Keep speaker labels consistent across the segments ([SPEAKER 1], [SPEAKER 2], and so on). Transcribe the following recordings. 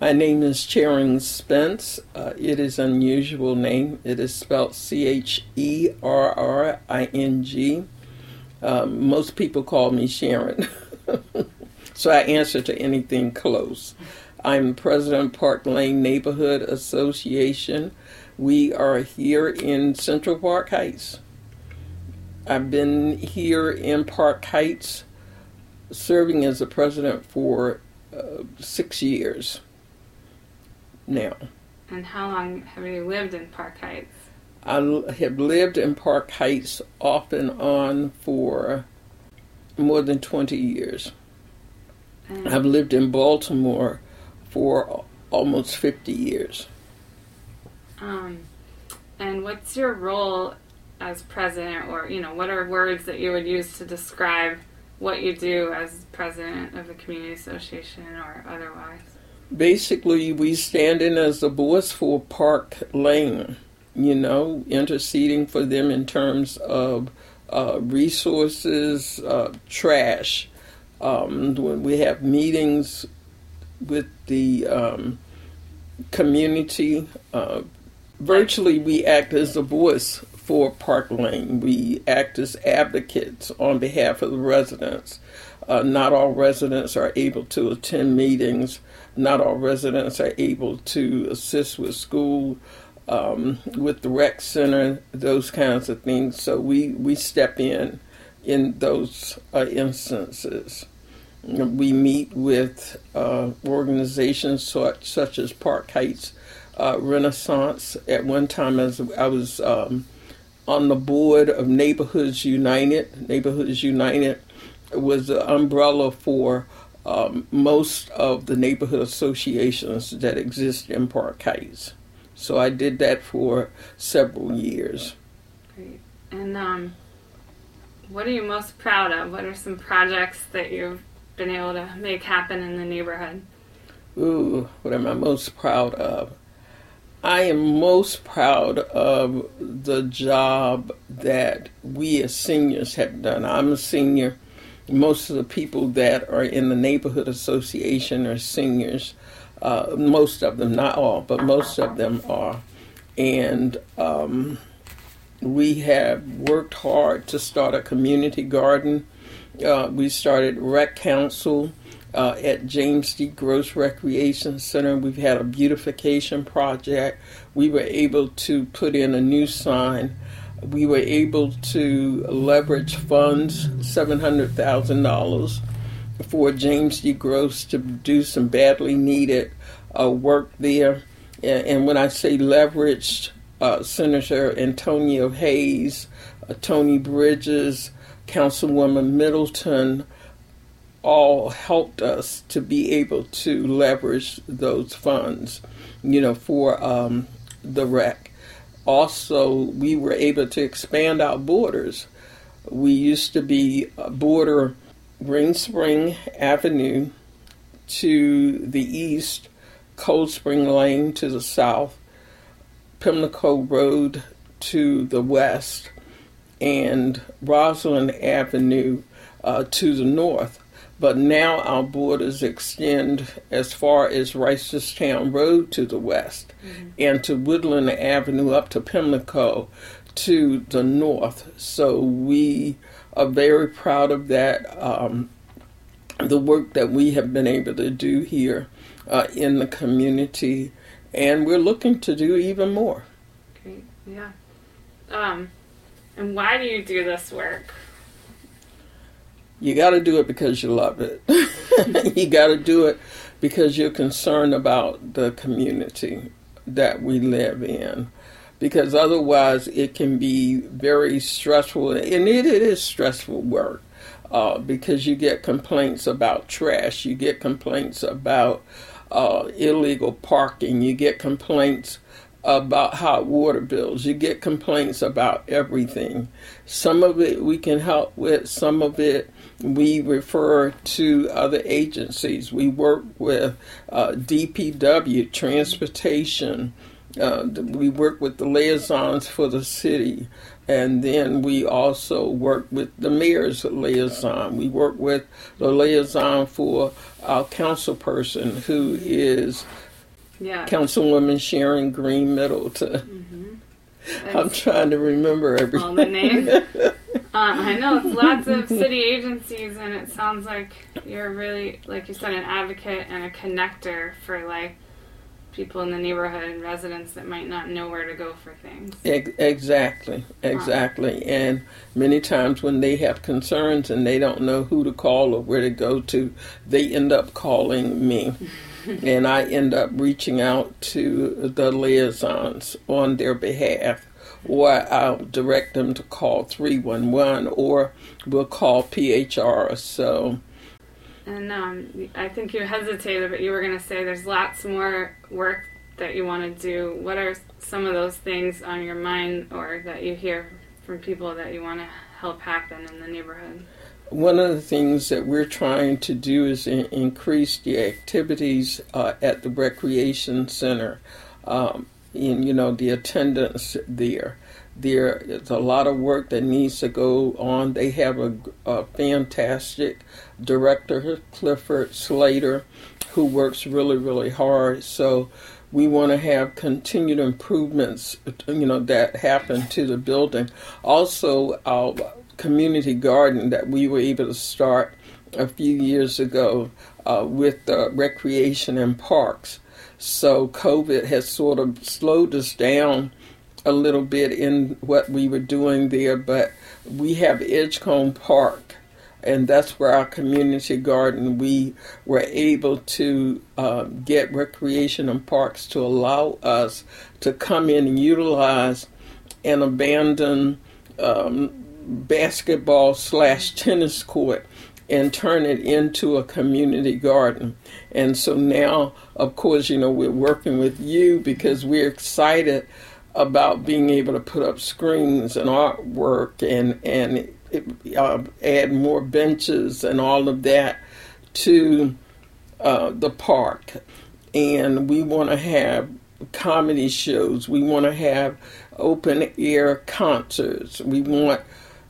[SPEAKER 1] My name is Cherring Spence. Uh, it is an unusual name. It is spelled C H E R R I N G. Um, most people call me Sharon, so I answer to anything close. I'm president of Park Lane Neighborhood Association. We are here in Central Park Heights. I've been here in Park Heights serving as the president for uh, six years now.
[SPEAKER 2] And how long have you lived in Park Heights?
[SPEAKER 1] I have lived in Park Heights off and on for more than 20 years. And I've lived in Baltimore for almost 50 years.
[SPEAKER 2] Um, and what's your role as president, or, you know, what are words that you would use to describe what you do as president of the community association or otherwise?
[SPEAKER 1] Basically, we stand in as a voice for Park Lane, you know, interceding for them in terms of uh, resources, uh, trash. Um, when we have meetings with the um, community, uh, virtually we act as a voice for Park Lane. We act as advocates on behalf of the residents. Uh, not all residents are able to attend meetings. Not all residents are able to assist with school, um, with the rec center, those kinds of things. So we, we step in in those uh, instances. We meet with uh, organizations such, such as Park Heights uh, Renaissance. At one time, as I was um, on the board of Neighborhoods United. Neighborhoods United was the umbrella for um, most of the neighborhood associations that exist in Park Heights. So I did that for several years.
[SPEAKER 2] Great. And um, what are you most proud of? What are some projects that you've been able to make happen in the neighborhood?
[SPEAKER 1] Ooh, what am I most proud of? I am most proud of the job that we as seniors have done. I'm a senior. Most of the people that are in the neighborhood association are seniors. Uh, most of them, not all, but most of them are. And um, we have worked hard to start a community garden. Uh, we started Rec Council uh, at James D. Gross Recreation Center. We've had a beautification project. We were able to put in a new sign. We were able to leverage funds, $700,000, for James D. Gross to do some badly needed uh, work there. And, when I say leveraged, uh, Senator Antonio Hayes, uh, Tony Bridges, Councilwoman Middleton, all helped us to be able to leverage those funds, you know, for um, the rec. Also, we were able to expand our borders. We used to be border Green Spring Avenue to the east, Cold Spring Lane to the south, Pimlico Road to the west, and Roslyn Avenue uh, to the north. But now our borders extend as far as Reisterstown Road to the west mm-hmm. and to Woodland Avenue up to Pimlico to the north. So we are very proud of that. Um, the work that we have been able to do here uh, in the community, and we're looking to do even more.
[SPEAKER 2] Great, yeah. Um, and why do you do this work?
[SPEAKER 1] You got to do it because you love it. you got to do it because you're concerned about the community that we live in. Because otherwise, it can be very stressful, and it, it is stressful work. Uh, because you get complaints about trash, you get complaints about uh, illegal parking, you get complaints about hot water bills. You get complaints about everything. Some of it we can help with, some of it we refer to other agencies. We work with uh, DPW, transportation, uh, we work with the liaisons for the city, and then we also work with the mayor's liaison. We work with the liaison for our council person, who is
[SPEAKER 2] Yeah.
[SPEAKER 1] Councilwoman Sharon Green Middleton. I'm trying to remember everything.
[SPEAKER 2] all the names. uh, I know it's lots of city agencies, and it sounds like you're really, like you said, an advocate and a connector for like people in the neighborhood and residents that might not know where to go for things.
[SPEAKER 1] Ex- Exactly, exactly. And many times when they have concerns and they don't know who to call or where to go to, they end up calling me. and I end up reaching out to the liaisons on their behalf. Or I'll direct them to call 311 or we'll call PHR. So,
[SPEAKER 2] And um, I think you hesitated, but you were going to say there's lots more work that you want to do. What are some of those things on your mind or that you hear from people that you want to help happen in the neighborhood?
[SPEAKER 1] One of the things that we're trying to do is in- increase the activities uh, at the recreation center, um, in you know the attendance there. There is a lot of work that needs to go on. They have a, a fantastic director, Clifford Slater, who works really really hard. So we want to have continued improvements, you know, that happen to the building. Also, our community garden that we were able to start a few years ago uh, with recreation and parks. So COVID has sort of slowed us down a little bit in what we were doing there, but we have Edgecombe Park, and that's where our community garden. We were able to uh, get recreation and parks to allow us to come in and utilize an abandoned um, basketball slash tennis court and turn it into a community garden. And so now, of course, you know, we're working with you because we're excited about being able to put up screens and artwork and and uh, add more benches and all of that to uh, the park. And we want to have comedy shows. We want to have open air concerts. We want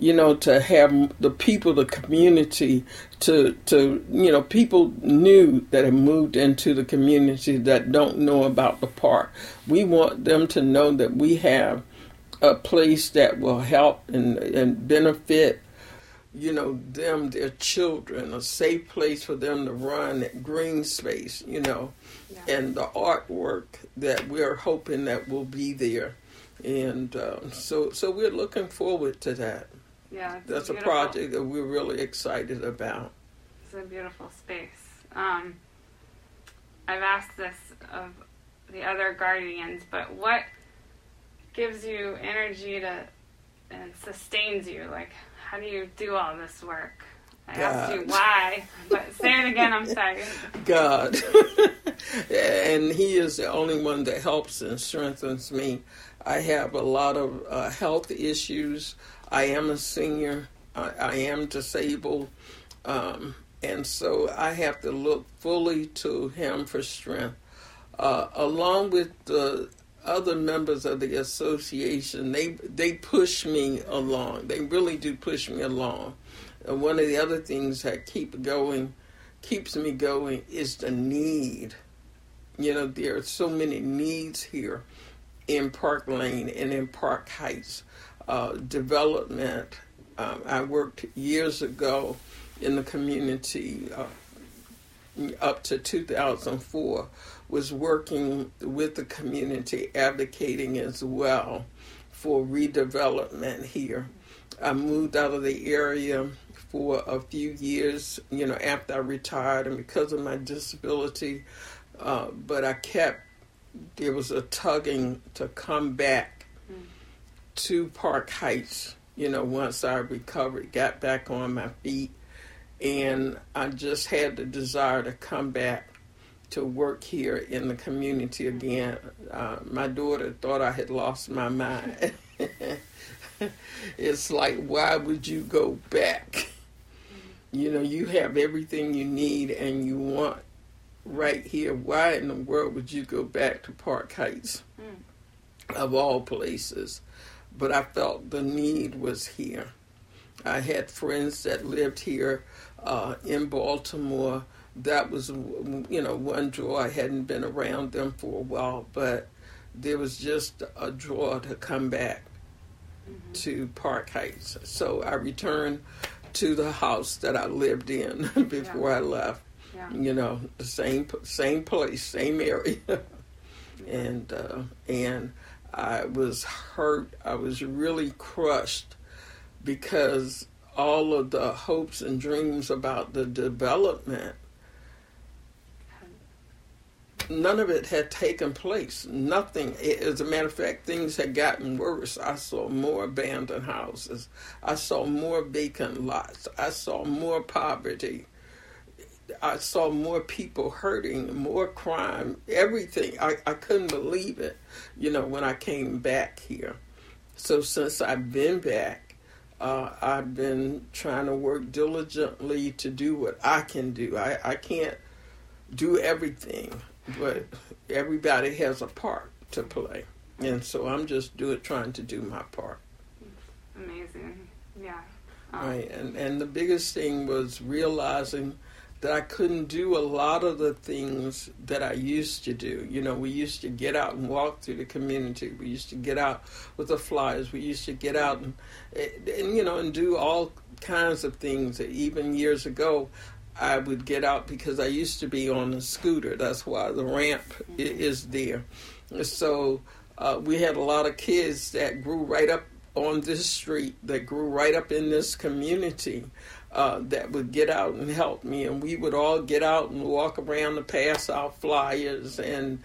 [SPEAKER 1] you know, to have the people, the community, to to you know, people new that have moved into the community that don't know about the park. We want them to know that we have a place that will help and and benefit. You know, them, their children, a safe place for them to run, that green space, you know,
[SPEAKER 2] Yeah.
[SPEAKER 1] and the artwork that we're hoping that will be there. And um, so, so we're looking forward to that.
[SPEAKER 2] Yeah,
[SPEAKER 1] That's a project that we're really excited about.
[SPEAKER 2] It's a beautiful space. Um, I've asked this of the other guardians, but what gives you energy to and sustains you? Like, how do you do all this work? I asked you why, but say it again. I'm sorry.
[SPEAKER 1] God. and He is the only one that helps and strengthens me. I have a lot of uh, health issues. I am a senior. I, I am disabled. Um, and so I have to look fully to Him for strength. Uh, along with the other members of the association, they they push me along. They really do push me along. And one of the other things that keep going, keeps me going, is the need. You know, there are so many needs here in Park Lane and in Park Heights. Uh, development. Um, I worked years ago in the community uh, up to 2004 was working with the community advocating as well for redevelopment here i moved out of the area for a few years you know after i retired and because of my disability uh, but i kept there was a tugging to come back to park heights you know once i recovered got back on my feet and I just had the desire to come back to work here in the community again. Uh, my daughter thought I had lost my mind. it's like, why would you go back? You know, you have everything you need and you want right here. Why in the world would you go back to Park Heights? of all places. But I felt the need was here. I had friends that lived here uh, in Baltimore. That was, you know, one draw. I hadn't been around them for a while, but there was just a draw to come back mm-hmm. to Park Heights. So I returned to the house that I lived in before yeah. I left. Yeah. You know, the same same place, same area, yeah. and uh, and I was hurt. I was really crushed because all of the hopes and dreams about the development none of it had taken place. Nothing. As a matter of fact, things had gotten worse. I saw more abandoned houses. I saw more vacant lots. I saw more poverty. I saw more people hurting, more crime, everything. I, I couldn't believe it, you know, when I came back here. So since I've been back, uh, I've been trying to work diligently to do what I can do. I, I can't do everything but everybody has a part to play, and so I'm just doing trying to do my part.
[SPEAKER 2] Amazing, yeah.
[SPEAKER 1] Um, right, and and the biggest thing was realizing that I couldn't do a lot of the things that I used to do. You know, we used to get out and walk through the community. We used to get out with the flyers. We used to get out and, and you know, and do all kinds of things. Even years ago, I would get out because I used to be on a scooter. That's why the ramp mm-hmm. is there. So uh, we had a lot of kids that grew right up on this street, that grew right up in this community. Uh, that would get out and help me, and we would all get out and walk around to pass out flyers and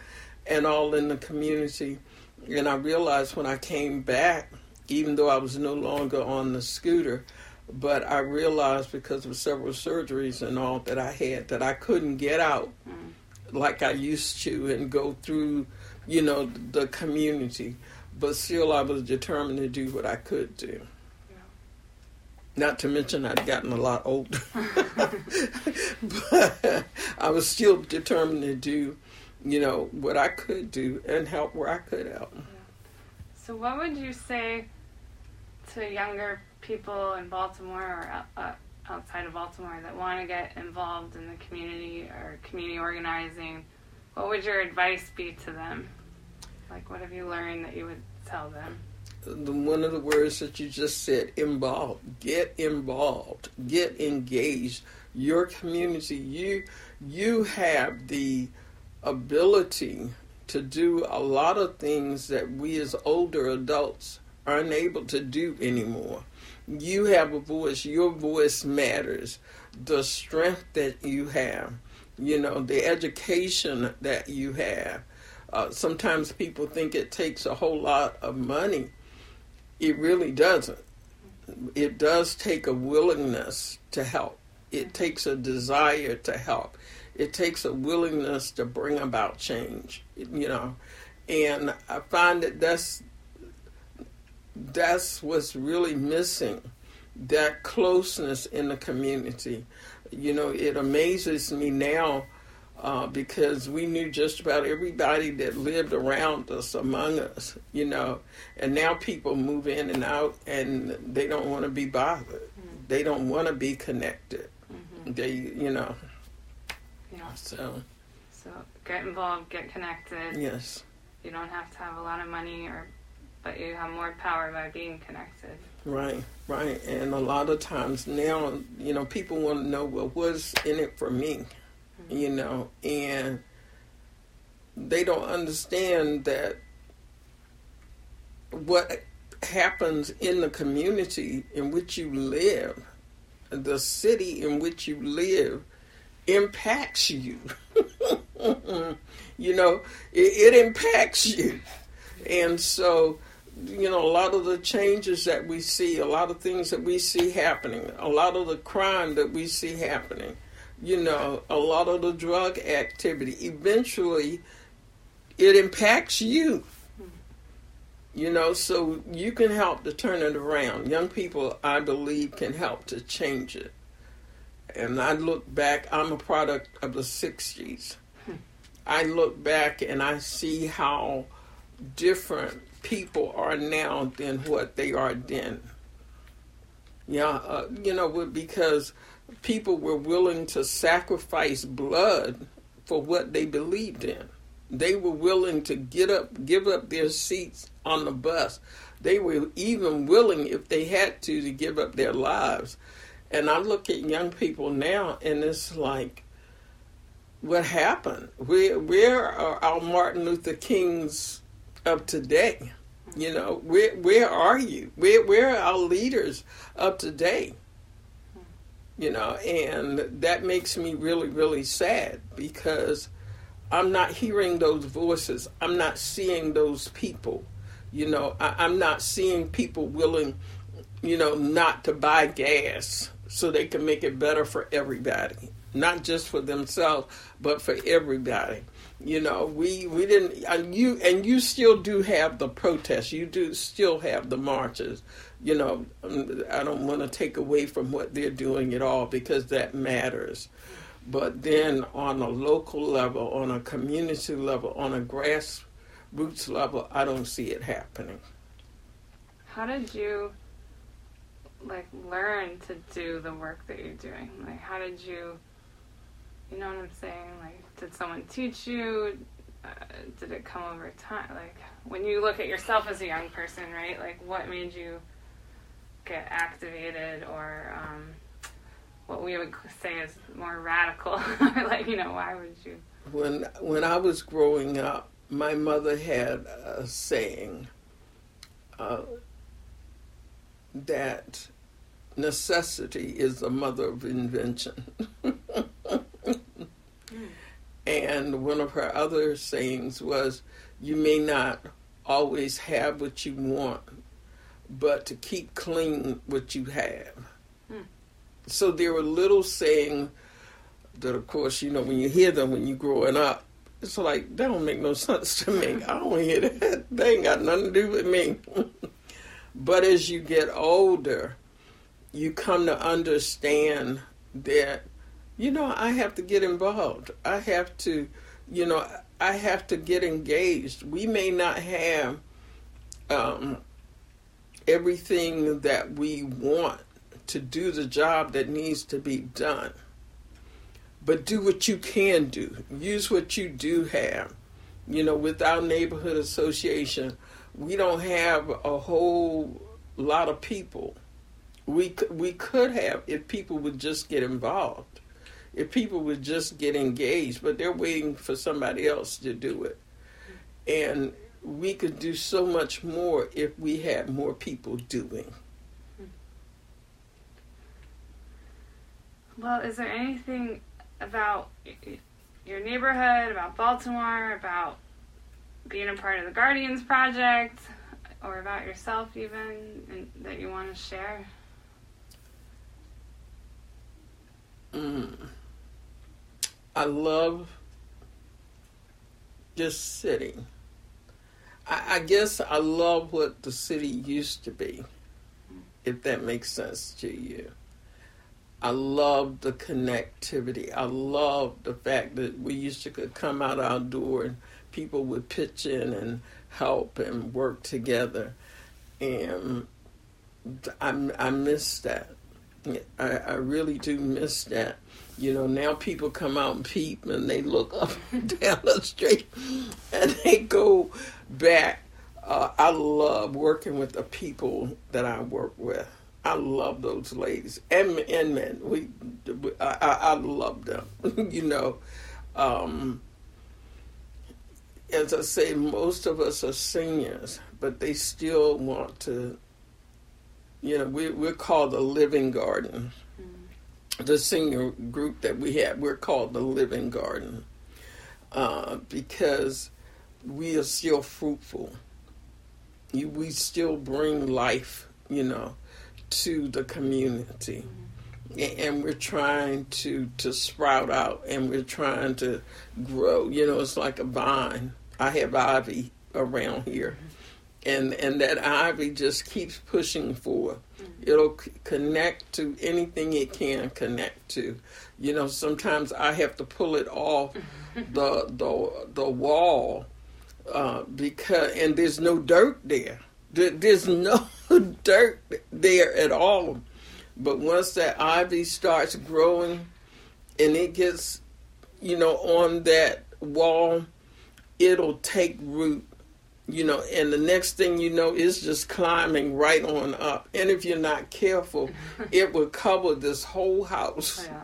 [SPEAKER 1] and all in the community. And I realized when I came back, even though I was no longer on the scooter, but I realized because of several surgeries and all that I had that I couldn't get out mm. like I used to and go through, you know, the community. But still, I was determined to do what I could do. Not to mention, I'd gotten a lot older. but I was still determined to do, you know, what I could do and help where I could help.
[SPEAKER 2] So, what would you say to younger people in Baltimore or uh, outside of Baltimore that want to get involved in the community or community organizing, what would your advice be to them? Like, what have you learned that you would tell them?
[SPEAKER 1] One of the words that you just said involved get involved get engaged your community you you have the ability to do a lot of things that we as older adults are unable to do anymore you have a voice. Your voice matters. The strength that you have, you know, the education that you have. Uh, sometimes people think it takes a whole lot of money. It really doesn't. It does take a willingness to help. It takes a desire to help. It takes a willingness to bring about change, you know. And I find that that's that's what's really missing that closeness in the community. You know, it amazes me now uh, because we knew just about everybody that lived around us, among us, you know, and now people move in and out and they don't want to be bothered. Mm-hmm. They don't want to be connected. Mm-hmm. They, you know.
[SPEAKER 2] Yeah. So. So get involved, get connected.
[SPEAKER 1] Yes.
[SPEAKER 2] You don't have to have a lot of money or but you have more power by being connected.
[SPEAKER 1] Right, right. And a lot of times now, you know, people want to know, well, what's in it for me? You know, and they don't understand that what happens in the community in which you live, the city in which you live, impacts you. you know, it, it impacts you. And so you know, a lot of the changes that we see, a lot of things that we see happening, a lot of the crime that we see happening, you know, a lot of the drug activity, eventually it impacts you. You know, so you can help to turn it around. Young people, I believe, can help to change it. And I look back, I'm a product of the 60s. I look back and I see how different people are now than what they are then. Yeah, uh, you know, because people were willing to sacrifice blood for what they believed in. They were willing to get up, give up their seats on the bus. They were even willing, if they had to, to give up their lives. And I look at young people now, and it's like, what happened? Where, where are our Martin Luther Kings of today? You know, where where are you? Where where are our leaders of today? You know, and that makes me really, really sad because I'm not hearing those voices. I'm not seeing those people. You know, I, am not seeing people willing, you know, not to buy gas so they can make it better for everybody, not just for themselves, but for everybody. You know, we we didn't, and you and you still do have the protests. You do still have the marches. You know, I don't want to take away from what they're doing at all because that matters. But then on a local level, on a community level, on a grassroots level, I don't see it happening.
[SPEAKER 2] How did you like learn to do the work that you're doing? Like how did you you know what I'm saying? Like did someone teach you? Uh, did it come over time? Like when you look at yourself as a young person, right? Like what made you get activated or um, what we would say is more radical. like, you know, why would you?
[SPEAKER 1] When when I was growing up, my mother had a saying uh, that necessity is the mother of invention. And one of her other sayings was, You may not always have what you want, but to keep clean what you have. So there were little saying that, of course, you know, when you hear them when you're growing up, it's like, that don't make no sense to me. I don't hear that. They ain't got nothing to do with me. but as you get older, you come to understand that, you know, I have to get involved. I have to, you know, I have to get engaged. We may not have um, everything that we want to do the job that needs to be done. But do what you can do. Use what you do have. You know, with our neighborhood association, we don't have a whole lot of people. We we could have if people would just get involved. If people would just get engaged, but they're waiting for somebody else to do it. And we could do so much more if we had more people doing.
[SPEAKER 2] Well, is there anything about your neighborhood, about Baltimore, about being a part of the Guardians Project, or about yourself even, that you want to share?
[SPEAKER 1] Mm. I love just sitting. I, I guess I love what the city used to be, if that makes sense to you. I love the connectivity. I love the fact that we used to come out our door and people would pitch in and help and work together. And I, I miss that. I, I really do miss that. You know, now people come out and peep and they look up and down the street and they go back. Uh, I love working with the people that I work with. I love those ladies and and men. We, I, I love them. you know, um, as I say, most of us are seniors, but they still want to. You know, we, we're called the Living Garden. Mm-hmm. The senior group that we have, we're called the Living Garden uh, because we are still fruitful. We still bring life, you know to the community. And we're trying to, to sprout out and we're trying to grow. You know, it's like a vine. I have ivy around here. And, and that ivy just keeps pushing forward. It'll c- connect to anything it can connect to. You know, sometimes I have to pull it off the, the, the wall uh, because and there's no dirt there. There's no dirt there at all. But once that ivy starts growing and it gets, you know, on that wall, it'll take root, you know, and the next thing you know, it's just climbing right on up. And if you're not careful, it will cover this whole house,
[SPEAKER 2] yeah.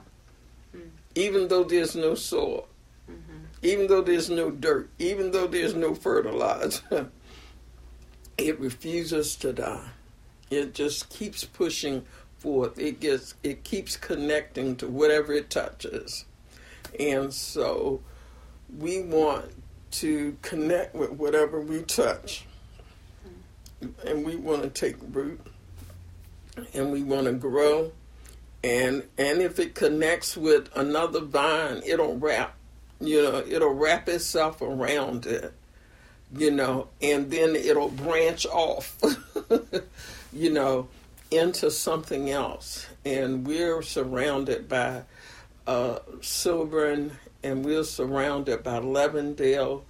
[SPEAKER 2] Mm.
[SPEAKER 1] even though there's no soil,
[SPEAKER 2] Mhm.
[SPEAKER 1] even though there's no dirt, even though there's no fertilizer. it refuses to die. It just keeps pushing forth. It gets it keeps connecting to whatever it touches. And so we want to connect with whatever we touch. And we want to take root and we want to grow and and if it connects with another vine, it'll wrap you know, it'll wrap itself around it you know, and then it'll branch off, you know, into something else. And we're surrounded by uh, Cylburn, and we're surrounded by Levindale.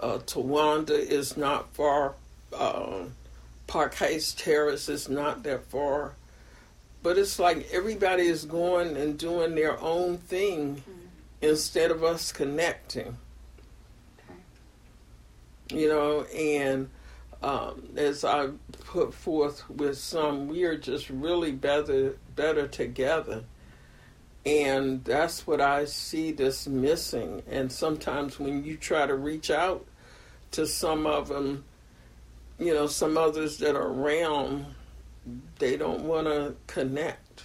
[SPEAKER 1] Uh, Towanda is not far. Uh, Park Heights Terrace is not that far. But it's like everybody is going and doing their own thing instead of us connecting you know, and um, as I put forth with some, we are just really better better together, and that's what I see this missing. And sometimes when you try to reach out to some of them, you know, some others that are around, they don't want to connect,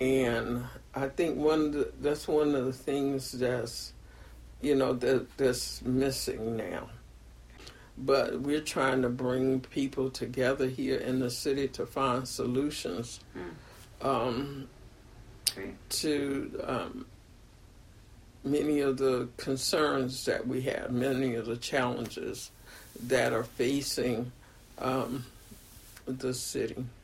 [SPEAKER 1] and I think one of the, that's one of the things that's you know that that's missing now. But we're trying to bring people together here in the city to find solutions. Um,
[SPEAKER 2] Great.
[SPEAKER 1] to um, many of the concerns that we have, many of the challenges that are facing um, the city.